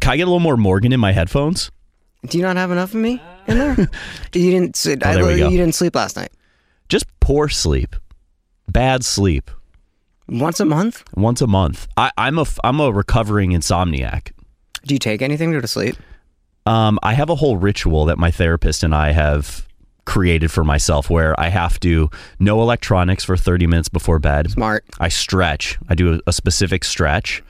Can I get a little more Morgan in my headphones? Do you not have enough of me in there? you didn't. s- I- Oh, there we go. You didn't sleep last night. Just poor sleep, bad sleep. Once a month? Once a month. I, I'm a I'm a recovering insomniac. Do you take anything to go to sleep? Um, I have a whole ritual that my therapist and I have created for myself where I have to no electronics for 30 minutes before bed. Smart. I stretch. I do a, a specific stretch,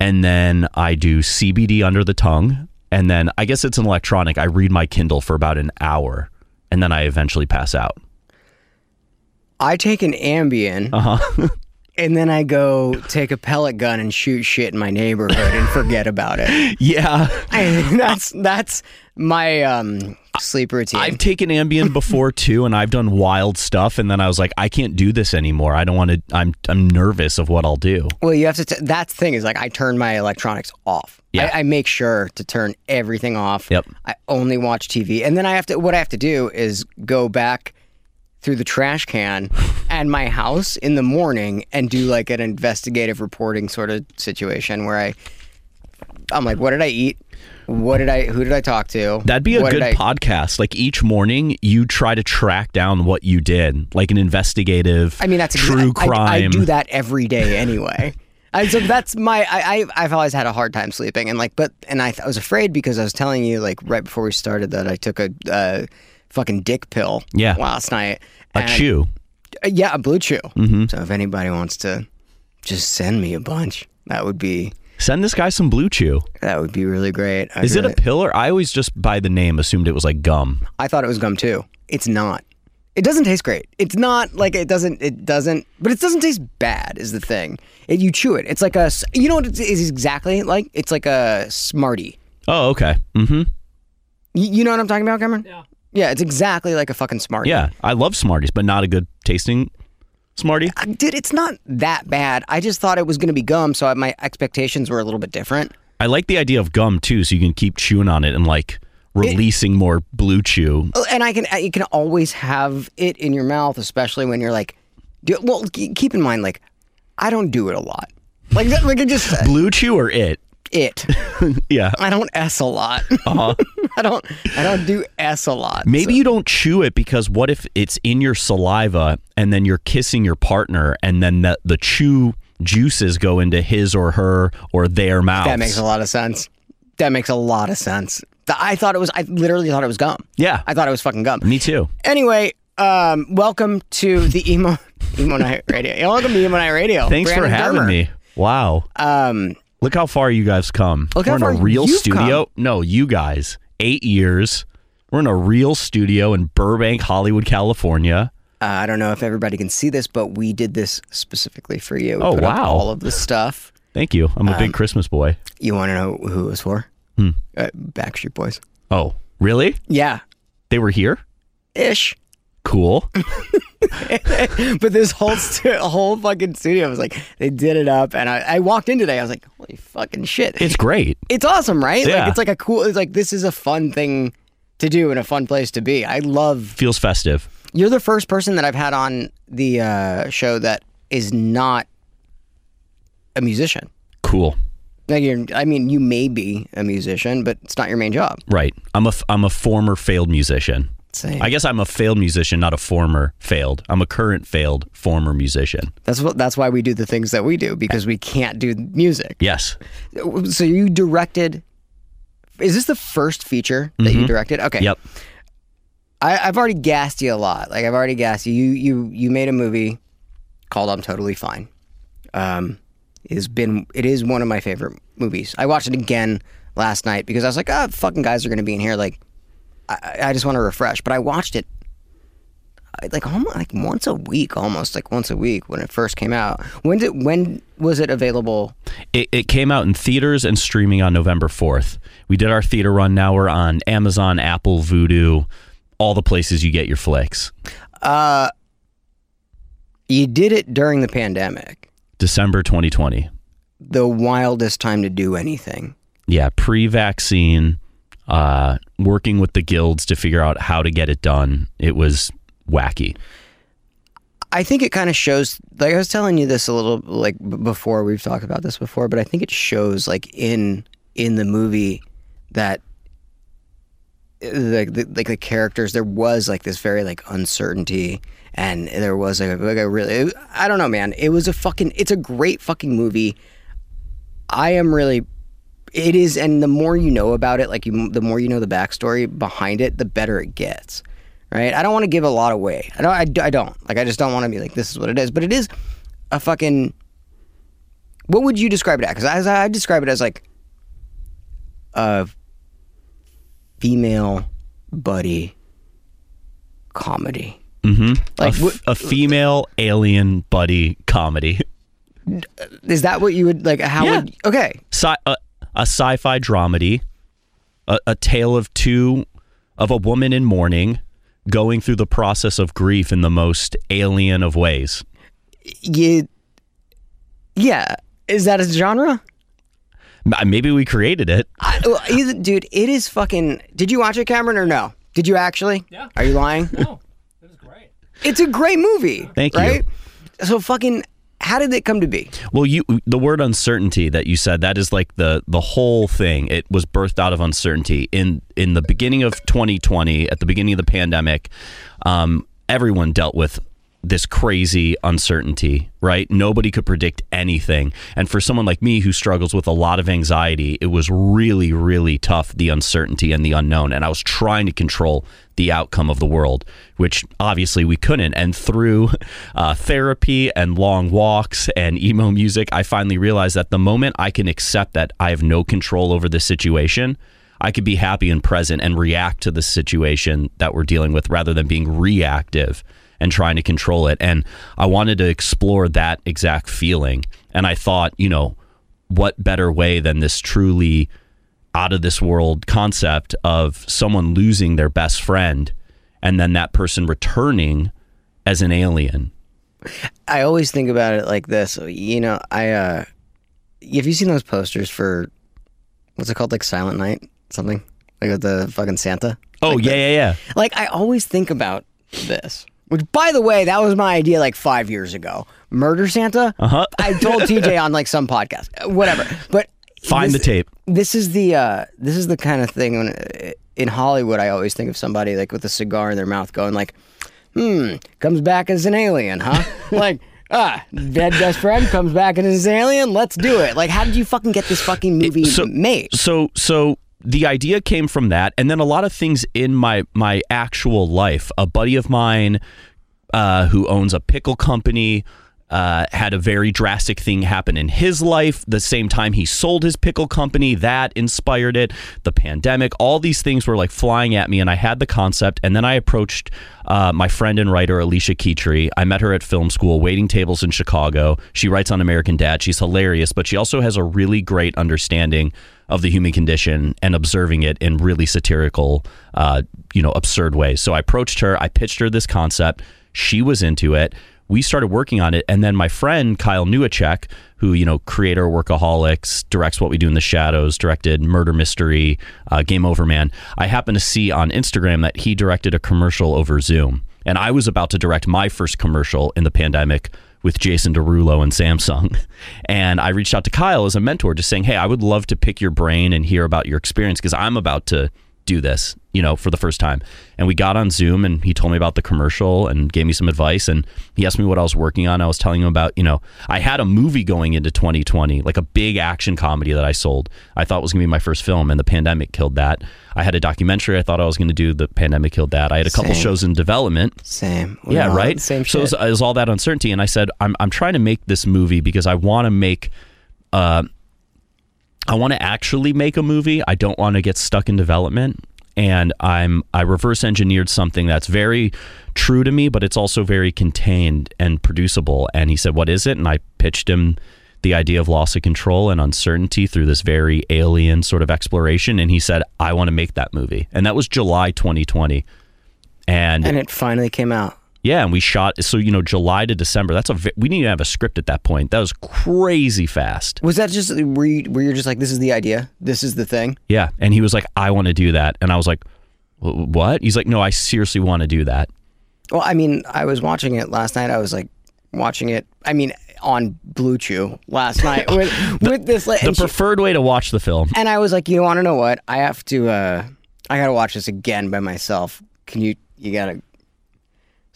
and then I do CBD under the tongue, and then I guess it's an electronic. I read my Kindle for about an hour, and then I eventually pass out. I take an Ambien Uh huh. and then I go take a pellet gun and shoot shit in my neighborhood and forget about it. yeah. I, that's that's my um, sleep routine. I've taken Ambien before too, and I've done wild stuff. And then I was like, I can't do this anymore. I don't want to. I'm I'm nervous of what I'll do. well, you have to. T- that's the thing is like I turn my electronics off. Yeah. I, I make sure to turn everything off. Yep. I only watch TV, and then I have to. What I have to do is go back through the trash can and my house in the morning and do like an investigative reporting sort of situation where I, I'm like, what did I eat? What did I? Who did I talk to? That'd be a What good I- podcast. Like each morning, you try to track down what you did, like an investigative. I mean, that's true crime. I, I do that every day anyway. I, so that's my. I, I I've always had a hard time sleeping, and like, but and I, I was afraid because I was telling you like right before we started that I took a uh, fucking dick pill. Yeah. Last night. A And- chew. uh, yeah, a blue chew. Mm-hmm. So if anybody wants to, just send me a bunch. That would be Send this guy some Blue Chew. that would be really great. I'd Is it a pill or I always just by the name assumed it was like gum. I thought it was gum too. It's not. It doesn't taste great. It's not like it doesn't. It doesn't. But it doesn't taste bad. Is the thing. It, you chew it. It's like a. You know what it is exactly like? It's like a Smartie. Oh, okay. Mm-hmm. You, you know what I'm talking about, Cameron? Yeah. Yeah, it's exactly like a fucking Smartie. Yeah, I love Smarties, but not a good tasting Smartie. Uh, Dude, it's not that bad. I just thought it was going to be gum, so my expectations were a little bit different. I like the idea of gum too, so you can keep chewing on it and like releasing more Blue Chew. Oh, and I can you can always have it in your mouth, especially when you're like, well, keep in mind, like, I don't do it a lot. Like, that- like it just Blue Chew or it? It. Yeah. I don't s a lot. Uh-huh. I don't. I don't do s a lot. Maybe you don't chew it because what if it's in your saliva and then you're kissing your partner and then the, the chew juices go into his or her or their mouth. that makes a lot of sense. That makes a lot of sense. I thought it was. I literally thought it was gum. Yeah. I thought it was fucking gum. Me too. Anyway, um, welcome to the emo Emo Nite Radio. Welcome to Emo Nite Radio. Thanks for having Dermer. me. Wow. Um, Look how far you guys come. Look We're in a real studio. No, you guys. Eight years. We're in a real studio in Burbank, Hollywood, California. Uh, I don't know if everybody can see this, but we did this specifically for you. We Oh, wow. all of the stuff. Thank you. I'm a Um, big Christmas boy. You want to know who it was for? Hmm. Uh, Backstreet Boys. Oh, really? Yeah, They were here? ish. Cool. but this whole stu- whole fucking studio was like they did it up, and I, I walked in today. I was like, holy fucking shit! It's great. it's awesome, right? Yeah. Like it's like a cool. It's like this is a fun thing to do and a fun place to be. I love. Feels festive. You're the first person that I've had on the uh, show that is not a musician. Cool. Like you're, I mean, you may be a musician, but it's not your main job. Right. I'm a, f- I'm a former failed musician. Same. I guess I'm a failed musician, not a former failed. I'm a current failed former musician. That's what. That's why we do the things that we do because we can't do music. Yes. So you directed. Is this the first feature that you directed? Okay. Mm-hmm. Yep. I, I've already gassed you a lot. Like I've already gassed you. You you you made a movie called "I'm Totally Fine." Um, it has been it is one of my favorite movies. I watched it again last night because I was like, ah, fucking guys are gonna be in here. Like, I, I just want to refresh. But I watched it like almost like once a week, almost like once a week when it first came out. When did when was it available? It, it came out in theaters and streaming on November 4th. We did our theater run. Now we're on Amazon, Apple, Vudu, all the places you get your flicks. Uh, you did it during the pandemic, December 2020. the wildest time to do anything. Yeah, pre vaccine, uh, working with the guilds to figure out how to get it done. It was wacky. I think it kind of shows. Like I was telling you this a little like before we've talked about this before, but I think it shows like in in the movie that like the, like the characters there was like this very like uncertainty and there was like like a really I don't know man it was a fucking it's a great fucking movie I am really it is and the more you know about it like you the more you know the backstory behind it the better it gets right I don't want to give a lot away I don't I, I don't like I just don't want to be like this is what it is but it is a fucking what would you describe it as because I, I describe it as like a female buddy comedy. Mm-hmm. Like, a, what- f- a female alien buddy comedy. Is that what you would like? How Yeah. would okay? Sci- a, a sci-fi dramedy, a, a tale of two of a woman in mourning going through the process of grief in the most alien of ways. You, yeah. Is that a genre? Uh, maybe we created it. I, well, either, dude, it is fucking. Did you watch it, Cameron, or no? Did you actually? Yeah. Are you lying? No, it was great. It's a great movie. Thank you. right? So fucking. How did it come to be? Well, you the word uncertainty that you said that is like the the whole thing. It was birthed out of uncertainty in in the beginning of 2020, at the beginning of the pandemic. Um, everyone dealt with this crazy uncertainty, right? Nobody could predict anything, and for someone like me who struggles with a lot of anxiety, it was really really tough the uncertainty and the unknown, and I was trying to control the outcome of the world, which obviously we couldn't. And through uh, therapy and long walks and emo music, I finally realized that the moment I can accept that I have no control over the situation, I could be happy and present and react to the situation that we're dealing with rather than being reactive and trying to control it. And I wanted to explore that exact feeling. And I thought, you know, what better way than this truly out of this world concept of someone losing their best friend and then that person returning as an alien. I always think about it like this. You know, I uh have you seen those posters for what's it called, like Silent Night, something like the fucking Santa? Oh, yeah, yeah, yeah. Like I always think about this. Which, by the way, that was my idea like five years ago. Murder Santa. Uh-huh. I told TJ on like some podcast, Uh, whatever. But Find this- the tape. This is the uh, this is the kind of thing when in Hollywood I always think of somebody like with a cigar in their mouth going like, "Hmm, comes back as an alien, huh?" like, ah, dead best friend comes back as an alien. Let's do it. Like, how did you fucking get this fucking movie so- made? So so the idea came from that and then a lot of things in my my actual life. A buddy of mine uh, who owns a pickle company uh, had a very drastic thing happen in his life. The same time he sold his pickle company, that inspired it. The pandemic, all these things were like flying at me, and I had the concept. And then I approached uh, my friend and writer Alisha Ketry. I met her at film school, waiting tables in Chicago. She writes on American Dad. She's hilarious, but she also has a really great understanding of the human condition and observing it in really satirical, uh, you know, absurd ways. So I approached her. I pitched her this concept. She was into it. We started working on it, and then my friend Kyle Newacheck, who you know, creator Workaholics, directs What We Do in the Shadows, directed Murder Mystery, uh, Game Over Man. I happened to see on Instagram that he directed a commercial over Zoom, and I was about to direct my first commercial in the pandemic with Jason Derulo and Samsung. And I reached out to Kyle as a mentor, just saying, "Hey, I would love to pick your brain and hear about your experience because I'm about to." do this, you know, for the first time. And we got on Zoom and he told me about the commercial and gave me some advice and he asked me what I was working on. I was telling him about, you know, I had a movie going into 2020, like a big action comedy that I sold. I thought was going to be my first film and the pandemic killed that. I had a documentary I thought I was going to do, the pandemic killed that. I had a couple Same. shows in development. Same. We're Yeah, right? Same So shit. it was, it was all that uncertainty, and I said, I'm I'm trying to make this movie because I want to make, uh, I want to actually make a movie. I don't want to get stuck in development, and I'm I reverse engineered something that's very true to me, but it's also very contained and producible. And he said, "What is it?" And I pitched him the idea of loss of control and uncertainty through this very alien sort of exploration, and he said, "I want to make that movie," and that was July 2020. And, and it finally came out. Yeah, and we shot so you know July to December. That's a we didn't even have a script at that point. That was crazy fast. Was that just were you were you just like this is the idea, this is the thing? Yeah, and he was like, "I want to do that," and I was like, "What?" He's like, "No, I seriously want to do that." Well, I mean, I was watching it last night. I was like watching it. I mean, on Blue Chew last night with with this. The and, she- preferred way to watch the film. and I was like, you want to know what? I have to. uh I gotta watch this again by myself. Can you? You gotta.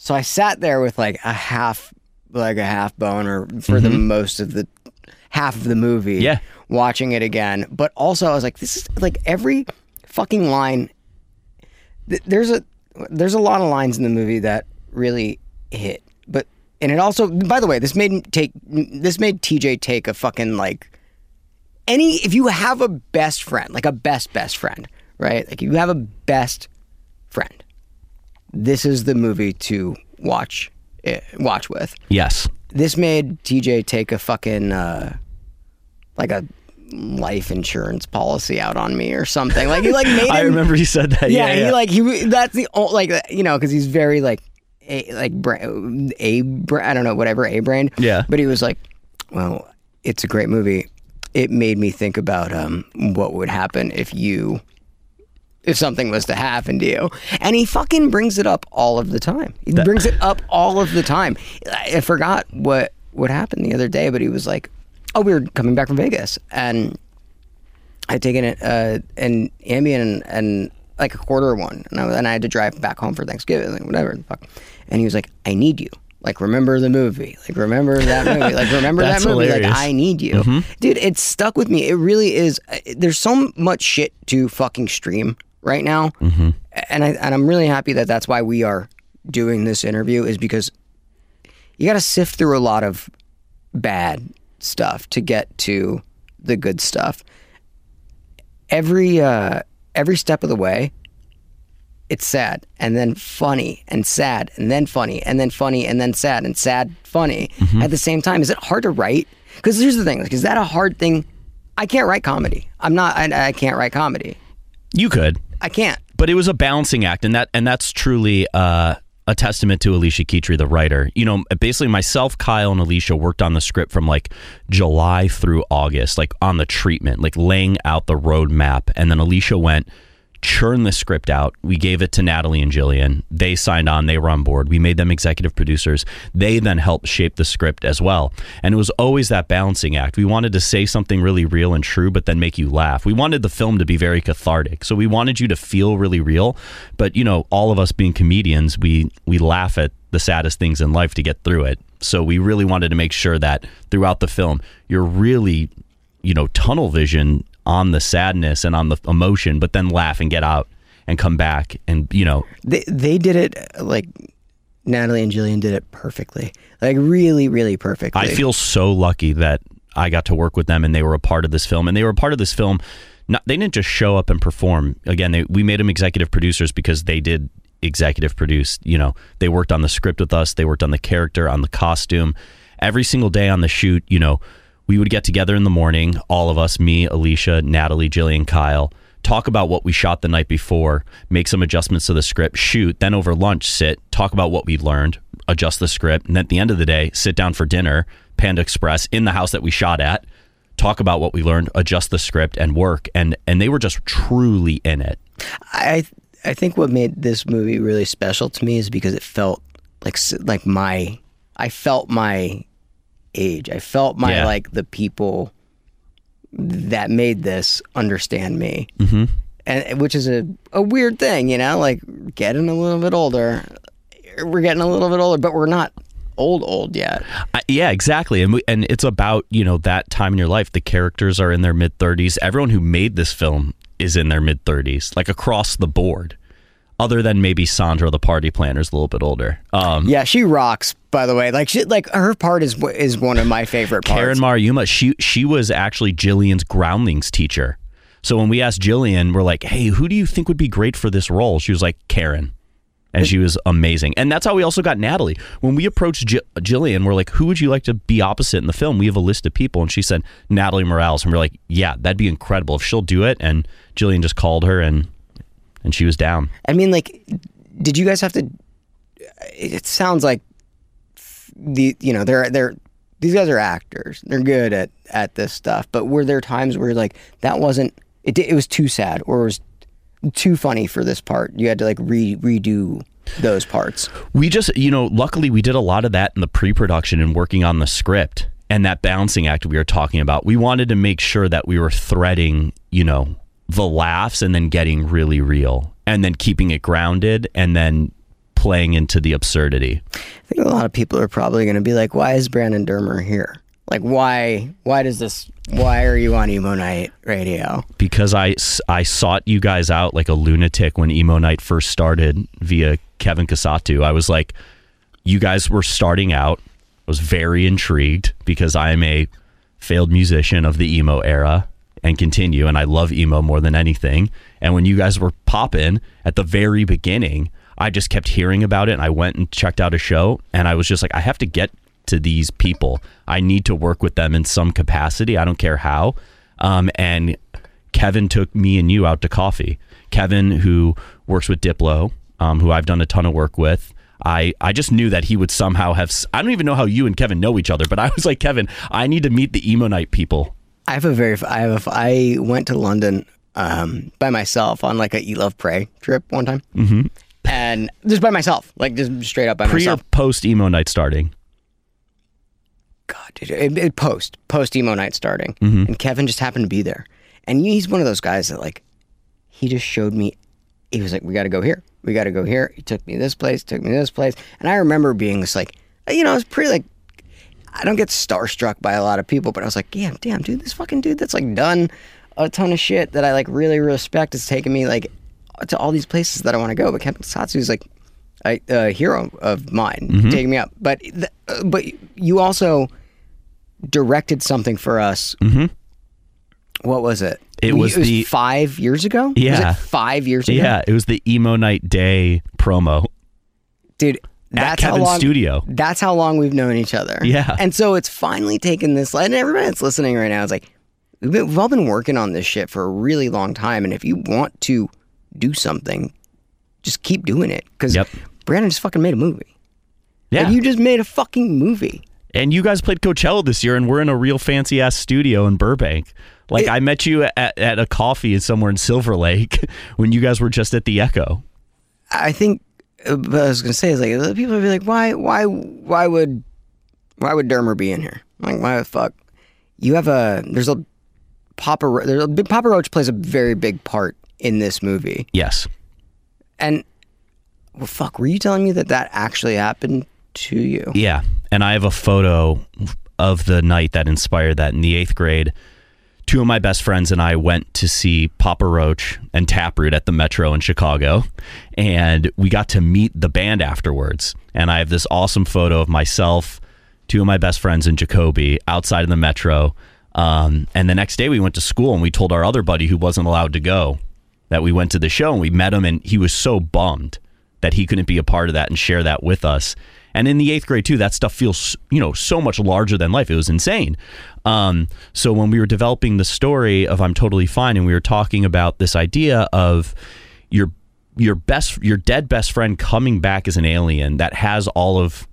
So I sat there with like a half, like a half boner for the mm-hmm. most of the half of the movie. Yeah. Watching it again, but also I was like, this is like every fucking line. th- There's a there's a lot of lines in the movie that really hit, but and it also. By the way, this made take this made TJ take a fucking like any if you have a best friend, like a best best friend, right? Like you have a best friend. This is the movie to watch it, watch with. Yes. This made TJ take a fucking uh like a life insurance policy out on me or something. Like he like made him I remember he said that. yeah, Yeah, yeah. he like he that's the o- like you know because he's very like a like a I don't know whatever a brand. Yeah. but he was like, well, it's a great movie. It made me think about um what would happen if you if something was to happen to you, and he fucking brings it up all of the time. He brings it up all of the time. I forgot what what happened the other day, but he was like, oh, we were coming back from Vegas and. I'd taken it uh, an Ambien and, and like a quarter one, and I, and I had to drive back home for Thanksgiving, like whatever the fuck. And he was like, "I need you. Like, remember the movie. Like, remember that movie. Like, remember that movie. Like. I need you, dude. It stuck with me. It really is. uh, There's so much shit to fucking stream right now, and I and I'm really happy that that's why we are doing this interview is because you got to sift through a lot of bad stuff to get to the good stuff every uh, every step of the way, it's sad and then funny and sad and then funny and then funny and then sad and sad funny at the same time. Is it hard to write? Because here's the thing: like, is that a hard thing? I can't write comedy. I'm not. I, I can't write comedy. you could. I can't. but it was a balancing act, and that and that's truly uh, a testament to Alisha Ketry, the writer. You know, basically myself, Kyle, and Alisha worked on the script from like July through August, like on the treatment, like laying out the roadmap, and then Alisha went. Churn the script out. We gave it to Natalie and Jillian. They signed on. They were on board. We made them executive producers. They then helped shape the script as well. And it was always that balancing act. We wanted to say something really real and true, but then make you laugh. We wanted the film to be very cathartic. So we wanted you to feel really real. But you know, all of us being comedians, we we laugh at the saddest things in life to get through it. So we really wanted to make sure that throughout the film, you're really, you know, tunnel vision on the sadness and on the emotion, but then laugh and get out and come back and you know They they did it like Natalie and Jillian did it perfectly. Like really, really perfectly. I feel so lucky that I got to work with them and they were a part of this film. And they were a part of this film. Not, they didn't just show up and perform. Again, they, we made them executive producers because they did executive produce. You know, they worked on the script with us. They worked on the character, on the costume. Every single day on the shoot, you know, we would get together in the morning, all of us, me, Alisha, Natalie, Jillian, Kyle, talk about what we shot the night before, make some adjustments to the script, shoot, then over lunch, sit, talk about what we learned, adjust the script, and at the end of the day, sit down for dinner, Panda Express, in the house that we shot at, talk about what we learned, adjust the script, and work. And and they were just truly in it. I I think what made this movie really special to me is because it felt like like my I felt my age. I felt my Yeah. like the people that made this understand me, mm-hmm. and which is a a weird thing, you know. Like getting a little bit older, we're getting a little bit older, but we're not old old yet. I, yeah, exactly. And we, and it's about, you know, that time in your life. The characters are in their mid 30s. Everyone who made this film is in their mid 30s, like across the board. Other than maybe Sandra, the party planner, is a little bit older. Um, Yeah, she rocks. By the way, like she like her part is is one of my favorite parts. Karen Maruyama, she she was actually Jillian's groundlings teacher. So when we asked Jillian, we're like, "Hey, who do you think would be great for this role?" She was like, "Karen." And she was amazing. And that's how we also got Natalie. When we approached J- Jillian, we're like, who would you like to be opposite in the film? We have a list of people. And she said, Natalie Morales. And we're like, yeah, that'd be incredible if she'll do it. And Jillian just called her and and she was down. I mean, like, did you guys have to? It sounds like the you know they're they're these guys are actors. They're good at at this stuff. But were there times where like that wasn't it? It was too sad or it was too funny for this part. You had to like re redo those parts. We just, you know, luckily we did a lot of that in the pre production and working on the script. and that balancing act we were talking about. We wanted to make sure that we were threading, you know, the laughs and then getting really real and then keeping it grounded and then playing into the absurdity. I think a lot of people are probably going to be like, "Why is Brandon Dermer here? Like, why? Why does this? Why are you on Emo Nite Radio?" Because I, I sought you guys out like a lunatic when Emo Nite first started via Kevin Kusatsu. I was like, you guys were starting out. I was very intrigued because I am a failed musician of the emo era and continue, and I love emo more than anything. And when you guys were popping at the very beginning, I just kept hearing about it, and I went and checked out a show, and I was just like, I have to get to these people. I need to work with them in some capacity. I don't care how. Um, and Kevin took me and you out to coffee. Kevin, who works with Diplo, um, who I've done a ton of work with. I, I just knew that he would somehow have. I don't even know how you and Kevin know each other, but I was like, Kevin, I need to meet the Emo Nite people. I have a very. I have. A, I went to London um, by myself on like a Eat Love Pray trip one time, mm-hmm. and just by myself, like just straight up by myself Pre or post Emo Nite starting? God, dude, it, it post post Emo Nite starting, Mm-hmm. and Kevin just happened to be there, and he's one of those guys that like he just showed me. He was like, "We got to go here. We got to go here." He took me this place, took me this place, and I remember being just like, you know, it's pretty like. I don't get starstruck by a lot of people, but I was like, "Yeah, damn, dude, this fucking dude that's like done a ton of shit that I like really respect is taking me like to all these places that I want to go." But Kevin Kusatsu is like a, a hero of mine, Mm-hmm. taking me up. But th- uh, but you also directed something for us. Mm-hmm. What was it? It We- was the- five years ago. Was Yeah. it five years ago. Yeah, it was the Emo Nite day promo dude. At That's how Kevin's long. studio. That's how long we've known each other. Yeah. And so it's finally taken this, and everybody that's listening right now is like, we've, been, we've all been working on this shit for a really long time. And if you want to do something, just keep doing it. Because Yep. Brandon just fucking made a movie. Yeah, Like, you just made a fucking movie. and you guys played Coachella this year, and we're in a real fancy ass studio in Burbank. Like I met you at, at a coffee somewhere in Silver Lake when you guys were just at the Echo. I think what I was gonna say is like people would be like, why, why, why would, why would Dermer be in here? I'm like, why the fuck? You have a there's a Papa Ro- there's a big Papa Roach plays a very big part in this movie, Yes. and well, fuck, were you telling me that that actually happened to you? Yeah. And I have a photo of the night that inspired that in the eighth grade. Two of my best friends and I went to see Papa Roach and Taproot at the Metro in Chicago. And we got to meet the band afterwards. And I have this awesome photo of myself, two of my best friends, and Jacoby outside of the Metro. Um, and the next day we went to school and we told our other buddy who wasn't allowed to go that we went to the show and we met him and he was so bummed that he couldn't be a part of that and share that with us. And in the eighth grade too, that stuff feels you know so much larger than life. It was insane. Um, so when we were developing the story of I'm totally fine, and we were talking about this idea of your your best your dead best friend coming back as an alien that has all of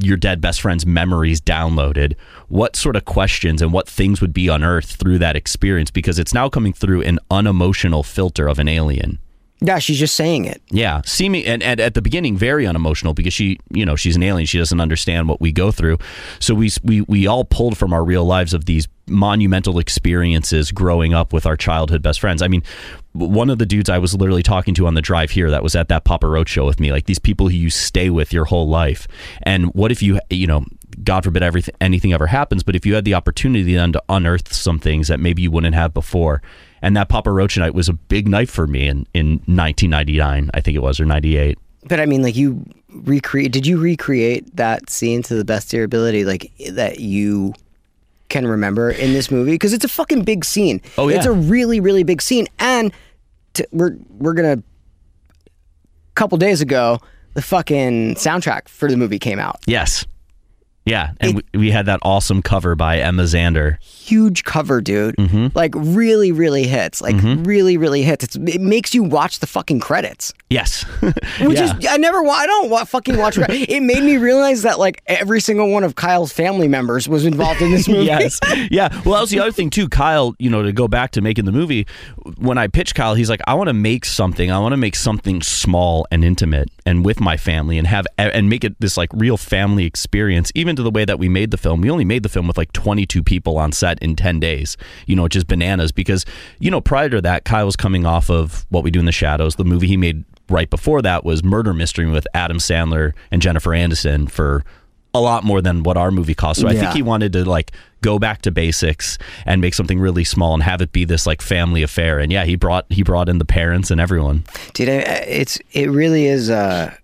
your dead best friend's memories downloaded, what sort of questions and what things would be unearthed through that experience because it's now coming through an unemotional filter of an alien. Yeah, she's just saying it. Yeah, seeming and, and at the beginning very unemotional because she, you know, she's an alien. She doesn't understand what we go through. So we we we all pulled from our real lives of these monumental experiences growing up with our childhood best friends. I mean, one of the dudes I was literally talking to on the drive here that was at that Papa Roach show with me, like these people who you stay with your whole life. And what if you, you know, God forbid everything anything ever happens, but if you had the opportunity then to unearth some things that maybe you wouldn't have before. And that Papa Roach night was a big night for me in, in 1999, I think it was, or 98. But I mean, like you recreate. Did you recreate that scene to the best of your ability, like that you can remember in this movie? Because it's a fucking big scene. Oh, yeah. it's a really, really big scene. And t- we're we're gonna. A couple days ago, the fucking soundtrack for the movie came out. Yes. Yeah. And we, we had that awesome cover by Emma Zander. Huge cover, dude. Mm-hmm. Like really, really hits. Like really, really hits. It's, it makes you watch the fucking credits. Yes. Which yeah. is I never I don't wa- fucking watch. it made me realize that like every single one of Kyle's family members was involved in this movie. yes. Yeah. Well, that was the other thing too. Kyle, you know, to go back to making the movie, when I pitched Kyle, he's like, I want to make something. I want to make something small and intimate. And with my family and have and make it this like real family experience even to the way that we made the film. We only made the film with like 22 people on set in 10 days. You know is bananas because you know prior to that Kyle was coming off of what we do in the shadows. The movie he made right before that was murder mystery with Adam Sandler and Jennifer Aniston for a lot more than what our movie cost. So I think he wanted to like go back to basics and make something really small and have it be this like family affair. And yeah, he brought he brought in the parents and everyone. Dude, it's it really is a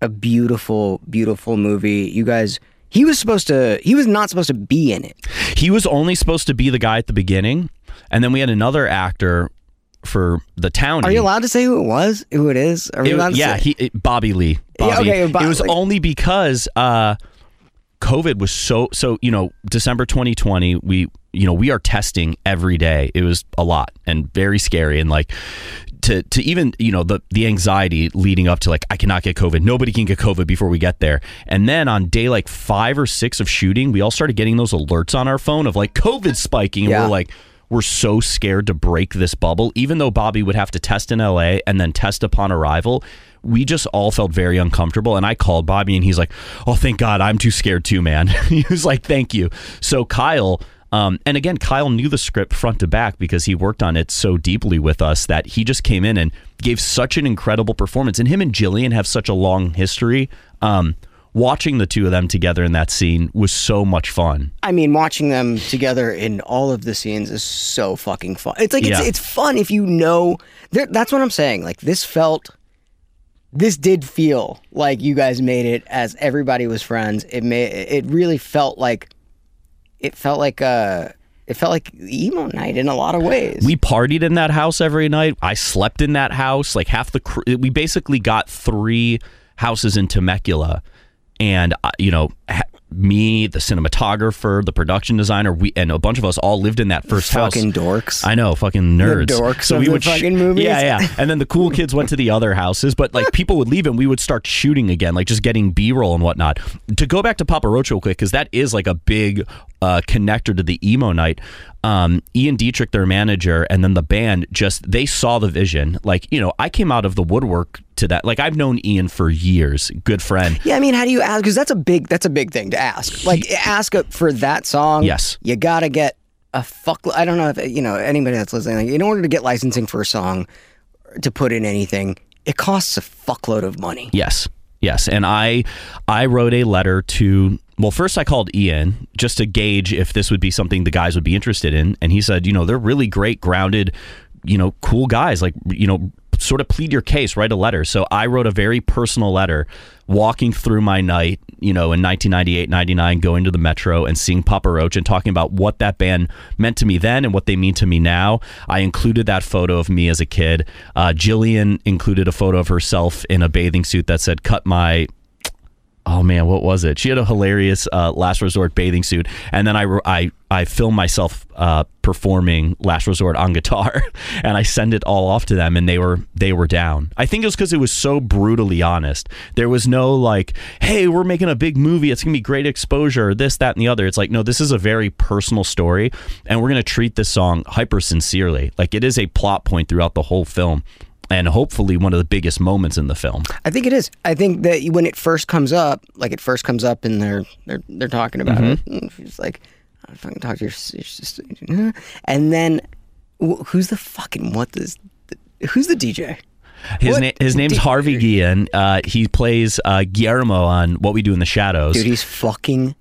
a beautiful, beautiful movie. You guys, he was supposed to, he was not supposed to be in it. He was only supposed to be the guy at the beginning, and then we had another actor for the town. Are you allowed to say who it was? Who it is? Are we It- allowed to yeah, say? he it- Bobby Lee. Yeah, okay, it was like- only because uh, COVID was so so. You know, December 2020, we you know we are testing every day. It was a lot and very scary, and like to to even you know the the anxiety leading up to like I cannot get COVID. Nobody can get COVID before we get there. And then on day like five or six of shooting, we all started getting those alerts on our phone of like COVID spiking, and Yeah. we're like we're so scared to break this bubble. Even though Bobby would have to test in LA and then test upon arrival, we just all felt very uncomfortable. And I called Bobby and he's like, Oh, thank God, I'm too scared too, man. he was like, Thank you. So Kyle, um, and again, Kyle knew the script front to back because he worked on it so deeply with us that he just came in and gave such an incredible performance. And him and Jillian have such a long history. Um, watching the two of them together in that scene was so much fun. I mean, watching them together in all of the scenes is so fucking fun. It's like it's Yeah. it's fun if you know. That's what I'm saying. Like this felt, this did feel like you guys made it as everybody was friends. It made it really felt like, it felt like uh, it felt like Emo Nite in a lot of ways. We partied in that house every night. I slept in that house. Like half the cr- we basically got three houses in Temecula, and uh, you know. Me, the cinematographer, the production designer, we and a bunch of us all lived in that first fucking house. Fucking dorks. I know, fucking nerds. dorks of the sh- fucking movies. Yeah, yeah. And then the cool kids went to the other houses, but like people would leave and we would start shooting again, like just getting B roll and whatnot. To go back to Papa Roach real quick, because that is like a big uh, connector to the Emo Nite. Um, Ian Dietrich, their manager, and then the band just they saw the vision. Like you know, I came out of the woodwork to that. Like I've known Ian for years, good friend. Yeah, I mean, how do you ask? Because that's a big that's a big thing to ask. Like, ask for that song. Yes. you gotta get a fuck. I don't know if you know anybody that's listening. Like, in order to get licensing for a song, to put in anything, it costs a fuckload of money. Yes. Yes, and I I wrote a letter to well, first I called Ian just to gauge if this would be something the guys would be interested in, and he said, you know, they're really great, grounded, you know, cool guys. Like, you know, sort of plead your case, write a letter. So I wrote a very personal letter walking through my night, you know, in 1998, 99, going to the Metro and seeing Papa Roach and talking about what that band meant to me then and what they mean to me now. I included that photo of me as a kid. Uh, Jillian included a photo of herself in a bathing suit that said, cut my oh man, what was it? She had a hilarious uh, Last Resort bathing suit, and then I I I filmed myself uh, performing Last Resort on guitar, and I send it all off to them, and they were they were down. I think it was because it was so brutally honest. There was no like, hey, we're making a big movie, it's gonna be great exposure, this, that, and the other. It's like, no, this is a very personal story, and we're gonna treat this song hyper sincerely. Like it is a plot point throughout the whole film. And hopefully, one of the biggest moments in the film. I think it is. I think that when it first comes up, like it first comes up, and they're they're they're talking about it. And she's like, "I fucking talk to your, your sister," and then wh- who's the fucking what is who's the DJ? His name his name's Harvey Guillen. Uh, he plays uh, Guillermo on What We Do in the Shadows. Dude, he's fucking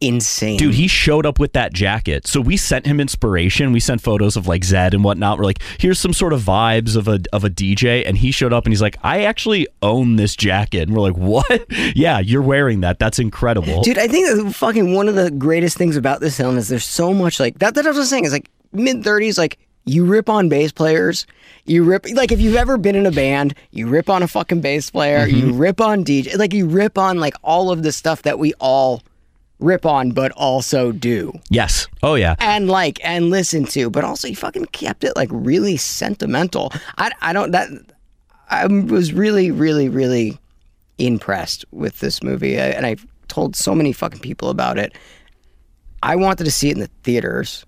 insane. Dude, he showed up with that jacket. So we sent him inspiration. We sent photos of like Zedd and whatnot. We're like, here's some sort of vibes of a of a DJ. And he showed up and he's like, I actually own this jacket. And we're like, what? yeah, you're wearing that. That's incredible. Dude, I think that fucking one of the greatest things about this film is there's so much like that. That I was saying is like mid thirties, like you rip on bass players, you rip like if you've ever been in a band, you rip on a fucking bass player, you mm-hmm. rip on DJ, like you rip on like all of the stuff that we all rip on, but also do yes. Oh yeah. and like and listen to, but also you fucking kept it like really sentimental. I I don't that I was really really really impressed with this movie, I, and I've told so many fucking people about it. I wanted to see it in the theaters.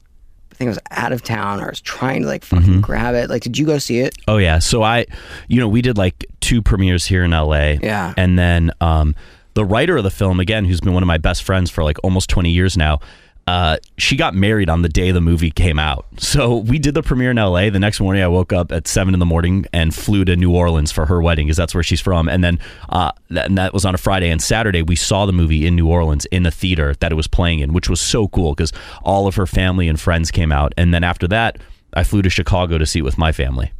I think I was out of town, or I was trying to like fucking grab it. Like, did you go see it? Oh yeah. So I, you know, we did like two premieres here in LA. Yeah. And then um, the writer of the film, again, who's been one of my best friends for like almost 20 years now, uh, she got married on the day the movie came out. So we did the premiere in LA. The next morning, I woke up at seven in the morning and flew to New Orleans for her wedding because that's where she's from. And then uh, that, and that was on a Friday. And Saturday, we saw the movie in New Orleans in a theater that it was playing in, which was so cool because all of her family and friends came out. And then after that, I flew to Chicago to see it with my family.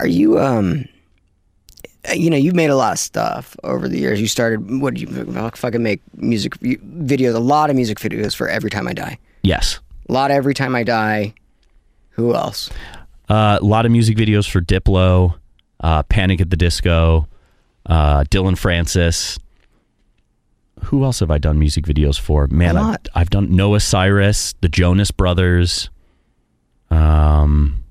Are you um you know, you've made a lot of stuff over the years. You started what did you fucking make music videos, a lot of music videos for Every Time I Die. Yes. A lot of Every Time I Die. Who else? Uh, a lot of music videos for Diplo, uh, Panic at the Disco, uh, Dillon Francis. Who else have I done music videos for? Man, I've. I've done Noah Cyrus, the Jonas Brothers, um,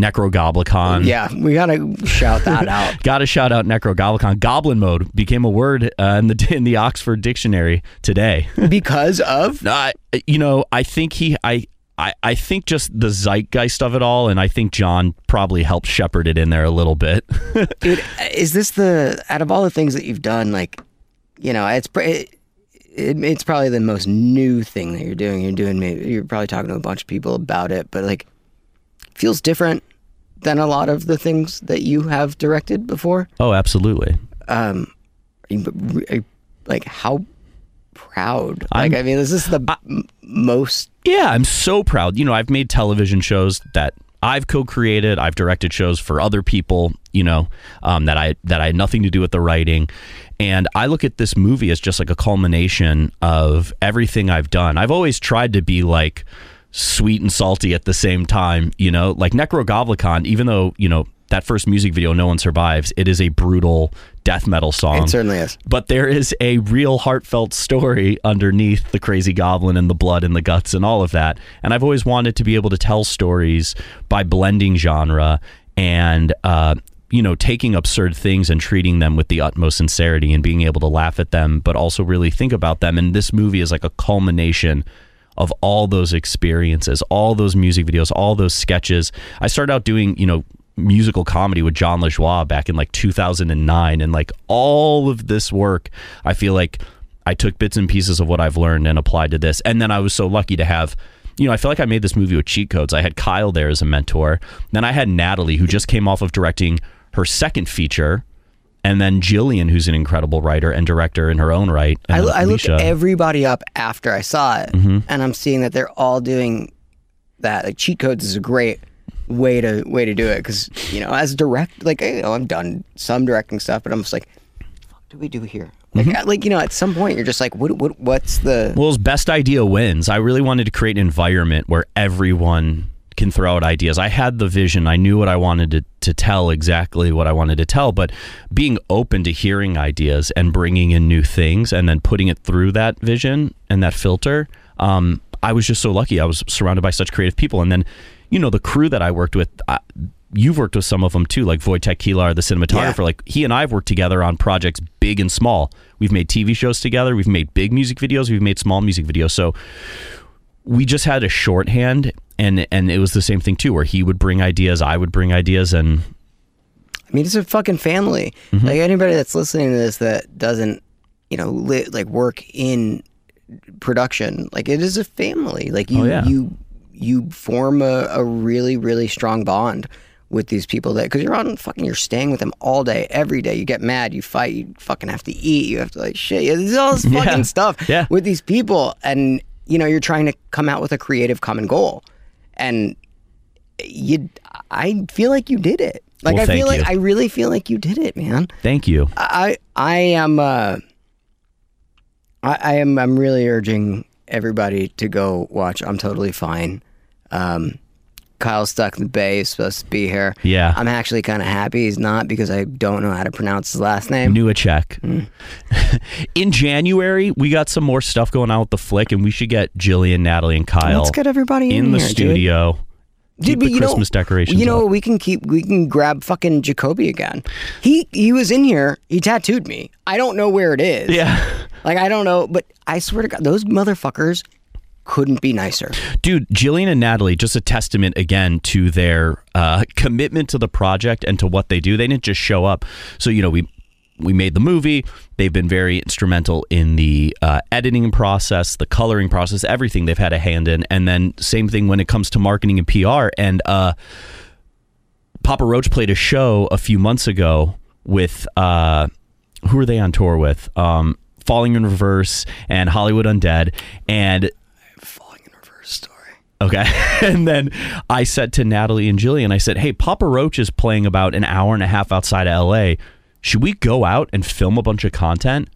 Necrogoblikon. Yeah, we gotta shout that out. Got to shout out Necrogoblikon. Goblin mode became a word uh, in the in the Oxford Dictionary today. because of Uh, you know, I think he, I, I, I think just the zeitgeist of it all, and I think Jon probably helped shepherd it in there a little bit. Dude, is this the out of all the things that you've done? Like, you know, it's it, it, it's probably the most new thing that you're doing. You're doing maybe you're probably talking to a bunch of people about it, but like, feels different than a lot of the things that you have directed before. oh, absolutely. Um, are you- are you- like how proud? I'm- like, I mean, this is the m- most. Yeah, I'm so proud. You know, I've made television shows that I've co-created. I've directed shows for other people. You know, um, that I that I had nothing to do with the writing. And I look at this movie as just like a culmination of everything I've done. I've always tried to be like sweet and salty at the same time. You know, like Necrogoblikon. Even though you know that first music video, "No One Survives," it is a brutal death metal song. It certainly is. But there is a real heartfelt story underneath the crazy goblin and the blood and the guts and all of that. And I've always wanted to be able to tell stories by blending genre and, uh, you know, taking absurd things and treating them with the utmost sincerity and being able to laugh at them, but also really think about them. And this movie is like a culmination of all those experiences, all those music videos, all those sketches. I started out doing, you know, musical comedy with Jon Lajoie back in like 2009 and like all of this work I feel like I took bits and pieces of what I've learned and applied to this. And then I was so lucky to have you know I feel like I made this movie with cheat codes. I had Kyle there as a mentor. Then I had Natalie who just came off of directing her second feature and then Jillian who's an incredible writer and director in her own right I, I looked everybody up after I saw it, Mm-hmm. and I'm seeing that they're all doing that. Like cheat codes is a great way to way to do it because you know as direct like you know I've done some directing stuff, but I'm just like, what do we do here? Like, Mm-hmm. Like you know at some point you're just like, what what what's the Well, best idea wins. I really wanted to create an environment where everyone can throw out ideas. I had the vision. I knew what I wanted to, to tell, exactly what I wanted to tell, but being open to hearing ideas and bringing in new things and then putting it through that vision and that filter. Um, I was just so lucky. I was surrounded by such creative people. And then, you know, the crew that I worked with, I, you've worked with some of them too, like Wojtek Kilar, the cinematographer. Yeah. Like he and I have worked together on projects big and small. We've made TV shows together. We've made big music videos. We've made small music videos. So we just had a shorthand, and and it was the same thing too, where he would bring ideas, I would bring ideas, and I mean, it's a fucking family. Mm-hmm. Like anybody that's listening to this that doesn't, you know, li- like work in production, like it is a family. Like you, Oh, yeah. you, you form a, a really, really strong bond with these people that because you're on fucking, you're staying with them all day, every day. You get mad, you fight, you fucking have to eat, you have to like shit. There's all this Yeah. fucking stuff Yeah. with these people, and you know, you're trying to come out with a creative common goal, and you I feel like you did it. Like Well, I feel like you. I really feel like you did it, man. thank you. I I am uh I, I am I'm really urging everybody to go watch I'm totally fine. Um Kyle's stuck in the bay is supposed to be here. Yeah. I'm actually kind of happy he's not because I don't know how to pronounce his last name. New a check. Mm. In January, we got some more stuff going on with the flick, and we should get Jillian, Natalie, and Kyle Let's get everybody in, in the here, studio. Dude, Keep but the you know- Christmas decorations. You know, up. we can keep we can grab fucking Jacoby again. He he was in here. He tattooed me. I don't know where it is. yeah. Like I don't know, but I swear to God, those motherfuckers couldn't be nicer. Dude, Jillian and Natalie, just a testament again to their uh, commitment to the project and to what they do. They didn't just show up. So, you know, we we made the movie. They've been very instrumental in the uh, editing process, the coloring process, everything they've had a hand in. And then same thing when it comes to marketing and PR. And uh, Papa Roach played a show a few months ago with uh, who are they on tour with? Um, Falling in Reverse and Hollywood Undead. And Story. Okay. and then I said to Natalie and Jillian, I said, Hey, Papa Roach is playing about an hour and a half outside of LA. Should we go out and film a bunch of content?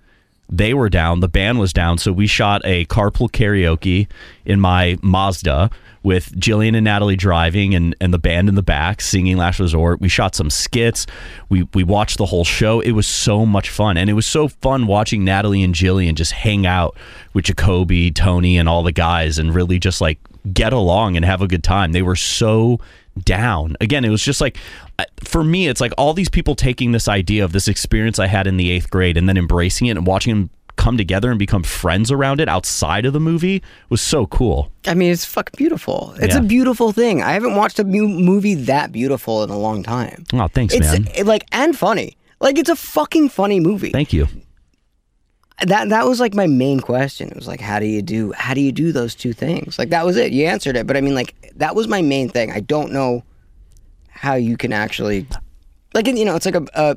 They were down, the band was down, so we shot a carpool karaoke in my Mazda with Jillian and Natalie driving and, and the band in the back singing Last Resort. We shot some skits. We we watched the whole show. It was so much fun. And it was so fun watching Natalie and Jillian just hang out with Jacoby, Tony, and all the guys and really just like get along and have a good time. They were so down. Again, it was just like for me, it's like all these people taking this idea of this experience I had in the eighth grade and then embracing it and watching them come together and become friends around it outside of the movie was so cool. I mean, it's fucking beautiful. It's Yeah. a beautiful thing. I haven't watched a mu- movie that beautiful in a long time. Oh, thanks, It's man. it, like and funny. Like it's a fucking funny movie. Thank you. that that was like my main question. It was like, how do you do how do you do those two things? Like that was it. You answered it, but I mean, like that was my main thing. I don't know how you can actually, like you know, it's like a. a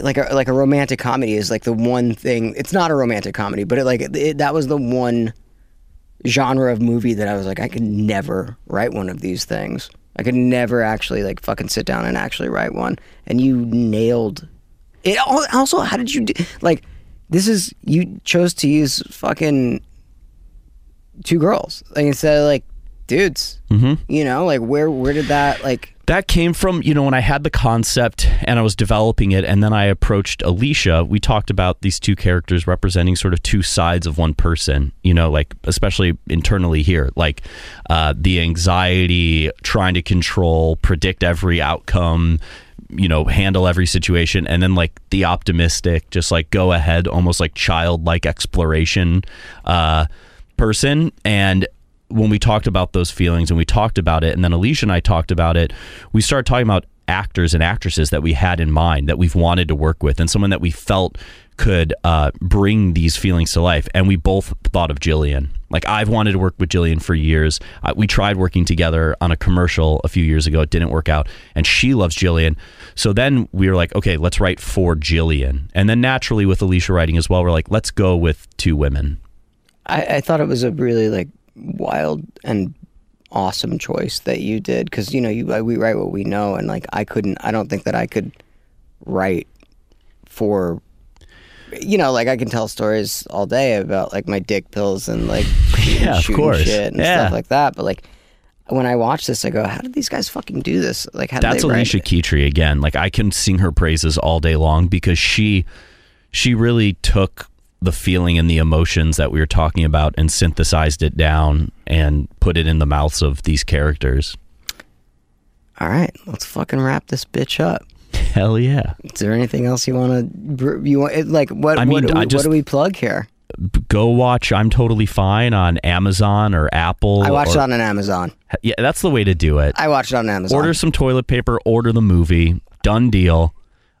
like a like a romantic comedy is like the one thing. It's not a romantic comedy, but it like it, that was the one genre of movie that I was like, I could never write one of these things. I could never actually like fucking sit down and actually write one. And you nailed it. Also, how did you do? Like, this is you chose to use fucking two girls like instead of like dudes. Mm-hmm. You know, like where where did that like? That came from, you know, when I had the concept and I was developing it, and then I approached Alisha. We talked about these two characters representing sort of two sides of one person, you know, like especially internally here, like uh, the anxiety, trying to control, predict every outcome, you know, handle every situation, and then like the optimistic, just like go ahead, almost like childlike exploration uh, person. And when we talked about those feelings and we talked about it, and then Alisha and I talked about it, we started talking about actors and actresses that we had in mind that we've wanted to work with, and someone that we felt could uh, bring these feelings to life. And we both thought of Jillian. Like I've wanted to work with Jillian for years. Uh, we tried working together on a commercial a few years ago. It didn't work out, and she loves Jillian. So then we were like, okay, let's write for Jillian. And then naturally with Alisha writing as well, we're like, let's go with two women. I, I thought it was a really like wild and awesome choice that you did because you know you uh, we write what we know and like I couldn't I don't think that I could write for you know like I can tell stories all day about like my dick pills and like Yeah, of shooting course. shit and Yeah. stuff like that but like when I watch this I go how did these guys fucking do this like how did That's Alisha it? Again. Like I can sing her praises all day long because she she really took the feeling and the emotions that we were talking about and synthesized it down and put it in the mouths of these characters. all right let's fucking wrap this bitch up Hell yeah. is there anything else you want to you want like what I what, mean, do I we, just- what do we plug here Go watch I'm Totally Fine on Amazon or Apple. I watched or- it on an Amazon Yeah, that's the way to do it. I watched it on Amazon. Order some toilet paper, order the movie. Done deal.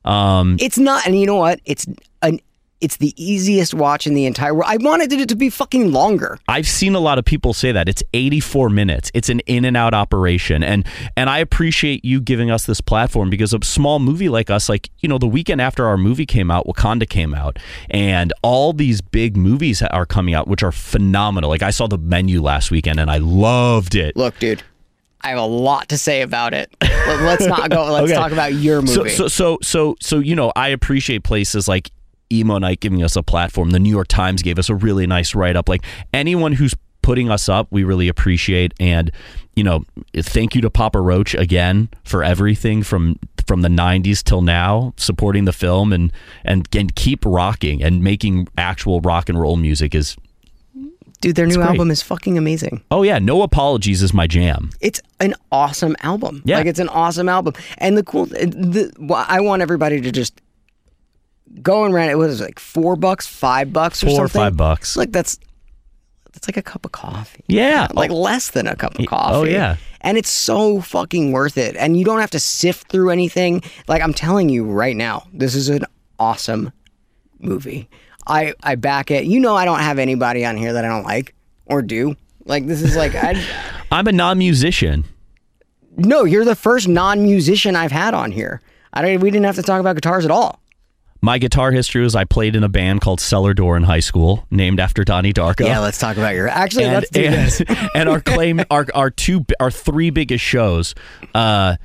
Um It's not, and you know what? It's an it's the easiest watch in the entire world. I wanted it to be fucking longer. I've seen a lot of people say that it's 84 minutes. It's an in and out operation, and and I appreciate you giving us this platform because a small movie like us, like you know, the weekend after our movie came out, Wakanda came out, and all these big movies are coming out, which are phenomenal. Like I saw the menu last weekend, and I loved it. Look, dude, I have a lot to say about it. Let- Let's not go. Let's Okay. talk about your So movie. so so so so you know, I appreciate places like Emo Nite giving us a platform. The New York Times gave us a really nice write up. Like anyone who's putting us up, we really appreciate. And you know, thank you to Papa Roach again for everything from from the '90s till now, supporting the film and and and keep rocking and making actual rock and roll music is. dude, their new great. album is fucking amazing. Oh yeah, no apologies is my jam. It's an awesome album. Yeah. Like it's an awesome album. And the cool, the, I want everybody to just go around it. was like four bucks, five bucks or Four or something? five bucks. Like that's It's like a cup of coffee. Yeah. Like less than a cup of oh, coffee. oh, yeah. And it's so fucking worth it. And you don't have to sift through anything. Like I'm telling you right now, this is an awesome movie. I I back it. You know I don't have anybody on here that I don't like or do. Like this is like I I'm a non-musician. No, you're the first non-musician I've had on here. I don't we didn't have to talk about guitars at all. My guitar history was I played in a band called Cellar Door in high school, named after Donnie Darko. Yeah, let's talk about your Actually, and let's do and, this. and our claim, our our two, our three biggest shows. Uh,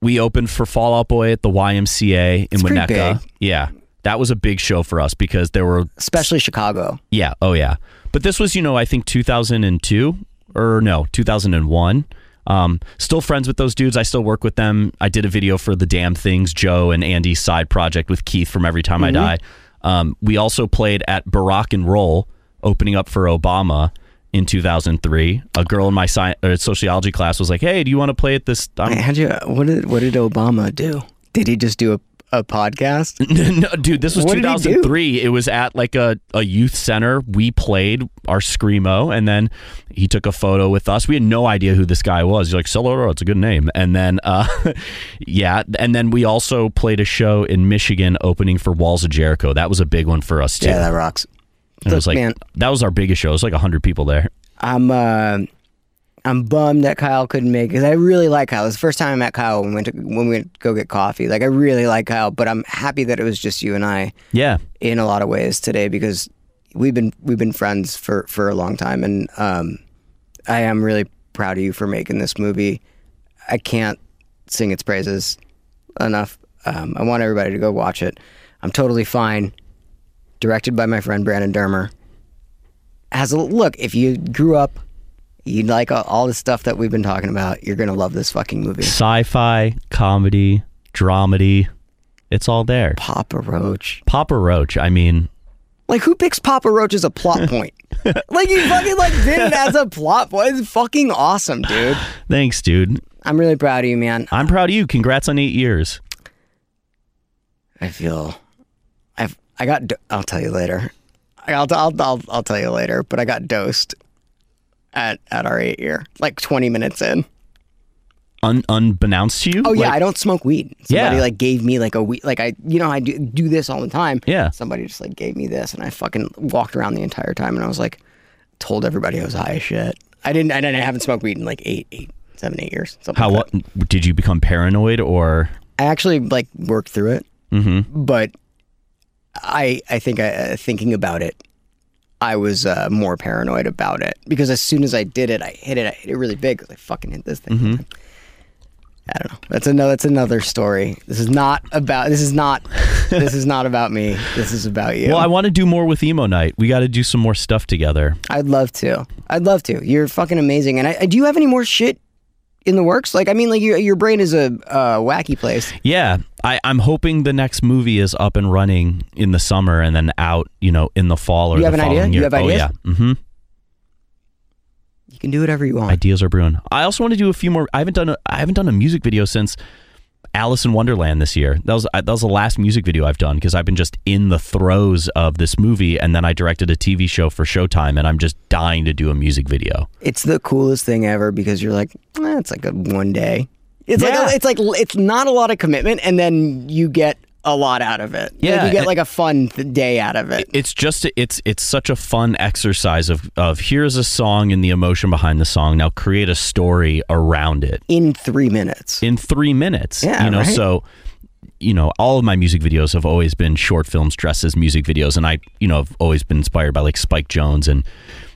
we opened for Fall Out Boy at the YMCA in pretty Winnetka. Yeah, that was a big show for us because there were Especially Chicago. yeah, oh yeah. But this was, you know, I think 2002 or no, 2001. Um, still friends with those dudes. I still work with them. I did a video for the Damned Things, Joe and Andy's side project with Keith from Every Time I Die. Um, we also played at Barack and Roll, opening up for Obama in 2003. A girl in my sci- uh, sociology class was like, "Hey, do you want to play at this?" I'm- How'd you? What did what did Obama do? Did he just do a, a podcast? no, dude, this was What did he do? 2003. It was at like a, a youth center. We played our screamo, and then he took a photo with us. We had no idea who this guy was. He's like, Celero, it's a good name. And then, uh, yeah, and then we also played a show in Michigan, opening for Walls of Jericho. That was a big one for us too. Yeah, that rocks. And it was like man. that was our biggest show. It was like hundred people there. I'm uh, I'm bummed that Kyle couldn't make because I really like Kyle. It was the first time I met Kyle when we went to when we went to go get coffee. Like I really like Kyle, but I'm happy that it was just you and I Yeah, in a lot of ways today because we've been we've been friends for for a long time, and um, I am really proud of you for making this movie. I can't sing its praises enough. Um, I want everybody to go watch it. I'm totally fine. Directed by my friend Brandon Dermer. Has a look. If you grew up, you like all, all the stuff that we've been talking about. You're gonna love this fucking movie. sci-fi, comedy, dramedy. It's all there. Papa Roach. Papa Roach. I mean, Like who picks Papa Roach as a plot point? like you fucking like did it as a plot point. It's fucking awesome, dude. thanks, dude. I'm really proud of you, man. I'm proud of you. Congrats on eight years. I feel I've I got do- I'll tell you later. I'll, I'll I'll I'll tell you later, but I got dosed at at our 8 year. Like 20 minutes in. Un- unbeknownst to you? Oh yeah, Like- I don't smoke weed. Somebody Yeah. like gave me like a weed like I you know I do, do this all the time. Yeah. Somebody just like gave me this and I fucking walked around the entire time and I was like told everybody I was high as shit. I didn't I didn't I haven't smoked weed in like eight, eight, seven, eight years. How like what did you become paranoid or? I actually like worked through it, Mm-hmm. but I I think I, uh, thinking about it, I was uh, more paranoid about it because as soon as I did it, I hit it. I hit it really big because I fucking hit this thing. Mm-hmm. I don't know. That's another. That's another story. This is not about. This is not. this is not about me. This is about you. Well, I want to do more with Emo Nite. We got to do some more stuff together. I'd love to. I'd love to. You're fucking amazing. And I, I do you have any more shit in the works? Like I mean, like your your brain is a uh, wacky place. Yeah, I, I'm hoping the next movie is up and running in the summer and then out, you know, in the fall or You the have an idea? following You year. have oh ideas? yeah, mm-hmm. You can do whatever you want. Ideas are brewing. I also want to do a few more. I haven't done a, I haven't done a music video since Alice in Wonderland this year. That was that was the last music video I've done because I've been just in the throes of this movie, and then I directed a TV show for Showtime, and I'm just dying to do a music video. It's the coolest thing ever because you're like, eh, it's like a one day. It's Yeah. like a, it's like it's not a lot of commitment, and then you get a lot out of it. Like, Yeah, you get like a fun th- day out of it. It's just it's it's such a fun exercise of of here's a song and the emotion behind the song. Now create a story around it. in three minutes. in three minutes. Yeah, you know, right? so you know, all of my music videos have always been short films dressed as music videos, and I, you know, have always been inspired by like Spike Jonze and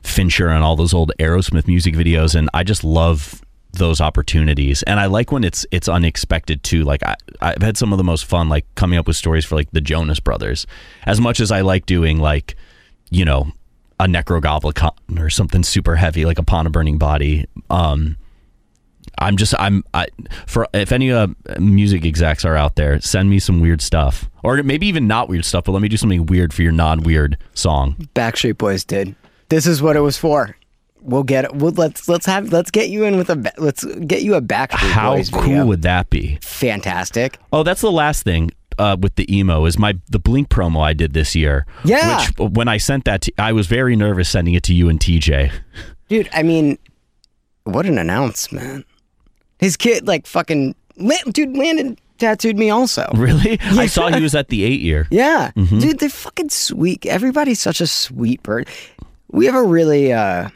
Fincher and all those old Aerosmith music videos, and I just love those opportunities and i like when it's it's unexpected too like I, i've had some of the most fun like coming up with stories for like the jonas brothers as much as i like doing like you know a Necrogoblikon or something super heavy like upon a burning body um I'm just I'm I for if any uh, music execs are out there, send me some weird stuff, or maybe even not weird stuff, but let me do something weird for your non-weird song. Backstreet Boys did. This is what it was for. We'll get it. We'll, let's let's have let's get you in with a let's get you a back. How Boys cool video. would that be? Fantastic. Oh, that's the last thing. uh, with the emo is my the Blink promo I did this year. Yeah. Which when I sent that, to, I was very nervous sending it to you and TJ. Dude, I mean, what an announcement. His kid, like, fucking. Dude, Landon tattooed me also. Really? I saw he was at the eight year. Yeah. Dude, they're fucking sweet. Everybody's such a sweet bird. We have a really uh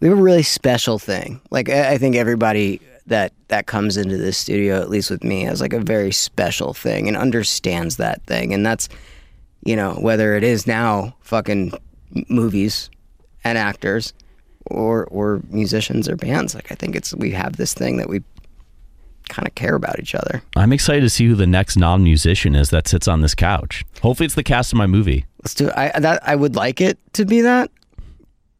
we have a really special thing. Like I I think everybody that that comes into this studio, at least with me, has like a very special thing and understands that thing. And that's you know, whether it is now fucking movies and actors or or musicians or bands. Like I think it's we have this thing that we kind of care about each other. I'm excited to see who the next non-musician is that sits on this couch. Hopefully, it's the cast of my movie. Let's do it. I that I would like it to be that,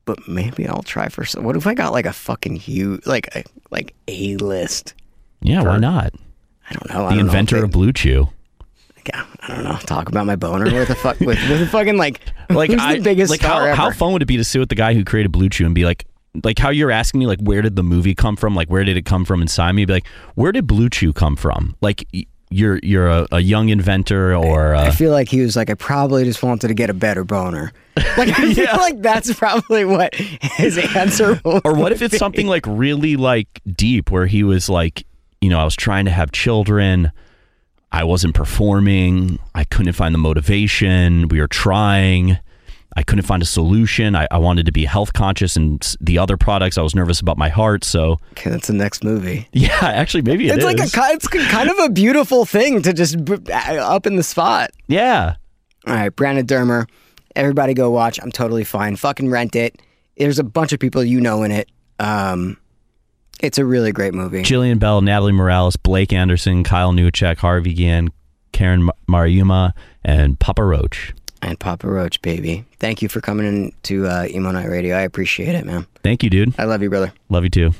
but maybe I'll try for some. What if I got like a fucking huge, like a like a list? Yeah, why not? I don't know. I The don't inventor know of BlueChew. yeah, I don't know. Talk about my boner with a fuck with with a fucking like Like, who's I, the biggest like star how, ever? how fun would it be to sit with the guy who created BlueChew and be like, like how you're asking me, like, where did the movie come from? Like, where did it come from inside me? Be like, where did BlueChew come from? Like, you're you're a, a young inventor, or I uh, feel like he was like, I probably just wanted to get a better boner. Like I feel like that's probably what his answer. Was. or what if it's something like really like deep, where he was like, you know, I was trying to have children. I wasn't performing. I couldn't find the motivation. We were trying. I couldn't find a solution. I, I wanted to be health conscious and the other products. I was nervous about my heart. So Okay, that's the next movie. yeah, actually, maybe it it's is. like a it's kind of a beautiful thing to just up in the spot. yeah. All right, Brandon Dermer. Everybody go watch. I'm totally fine. Fucking rent it. There's a bunch of people you know in it. Um, it's a really great movie. Jillian Bell, Natalie Morales, Blake Anderson, Kyle Newacheck, Harvey Gann, Karen Ma- Maruyama, and Papa Roach. And Papa Roach, baby. Thank you for coming in to uh, Emo Nite Radio. I appreciate it, man. Thank you, dude. I love you, brother. Love you too.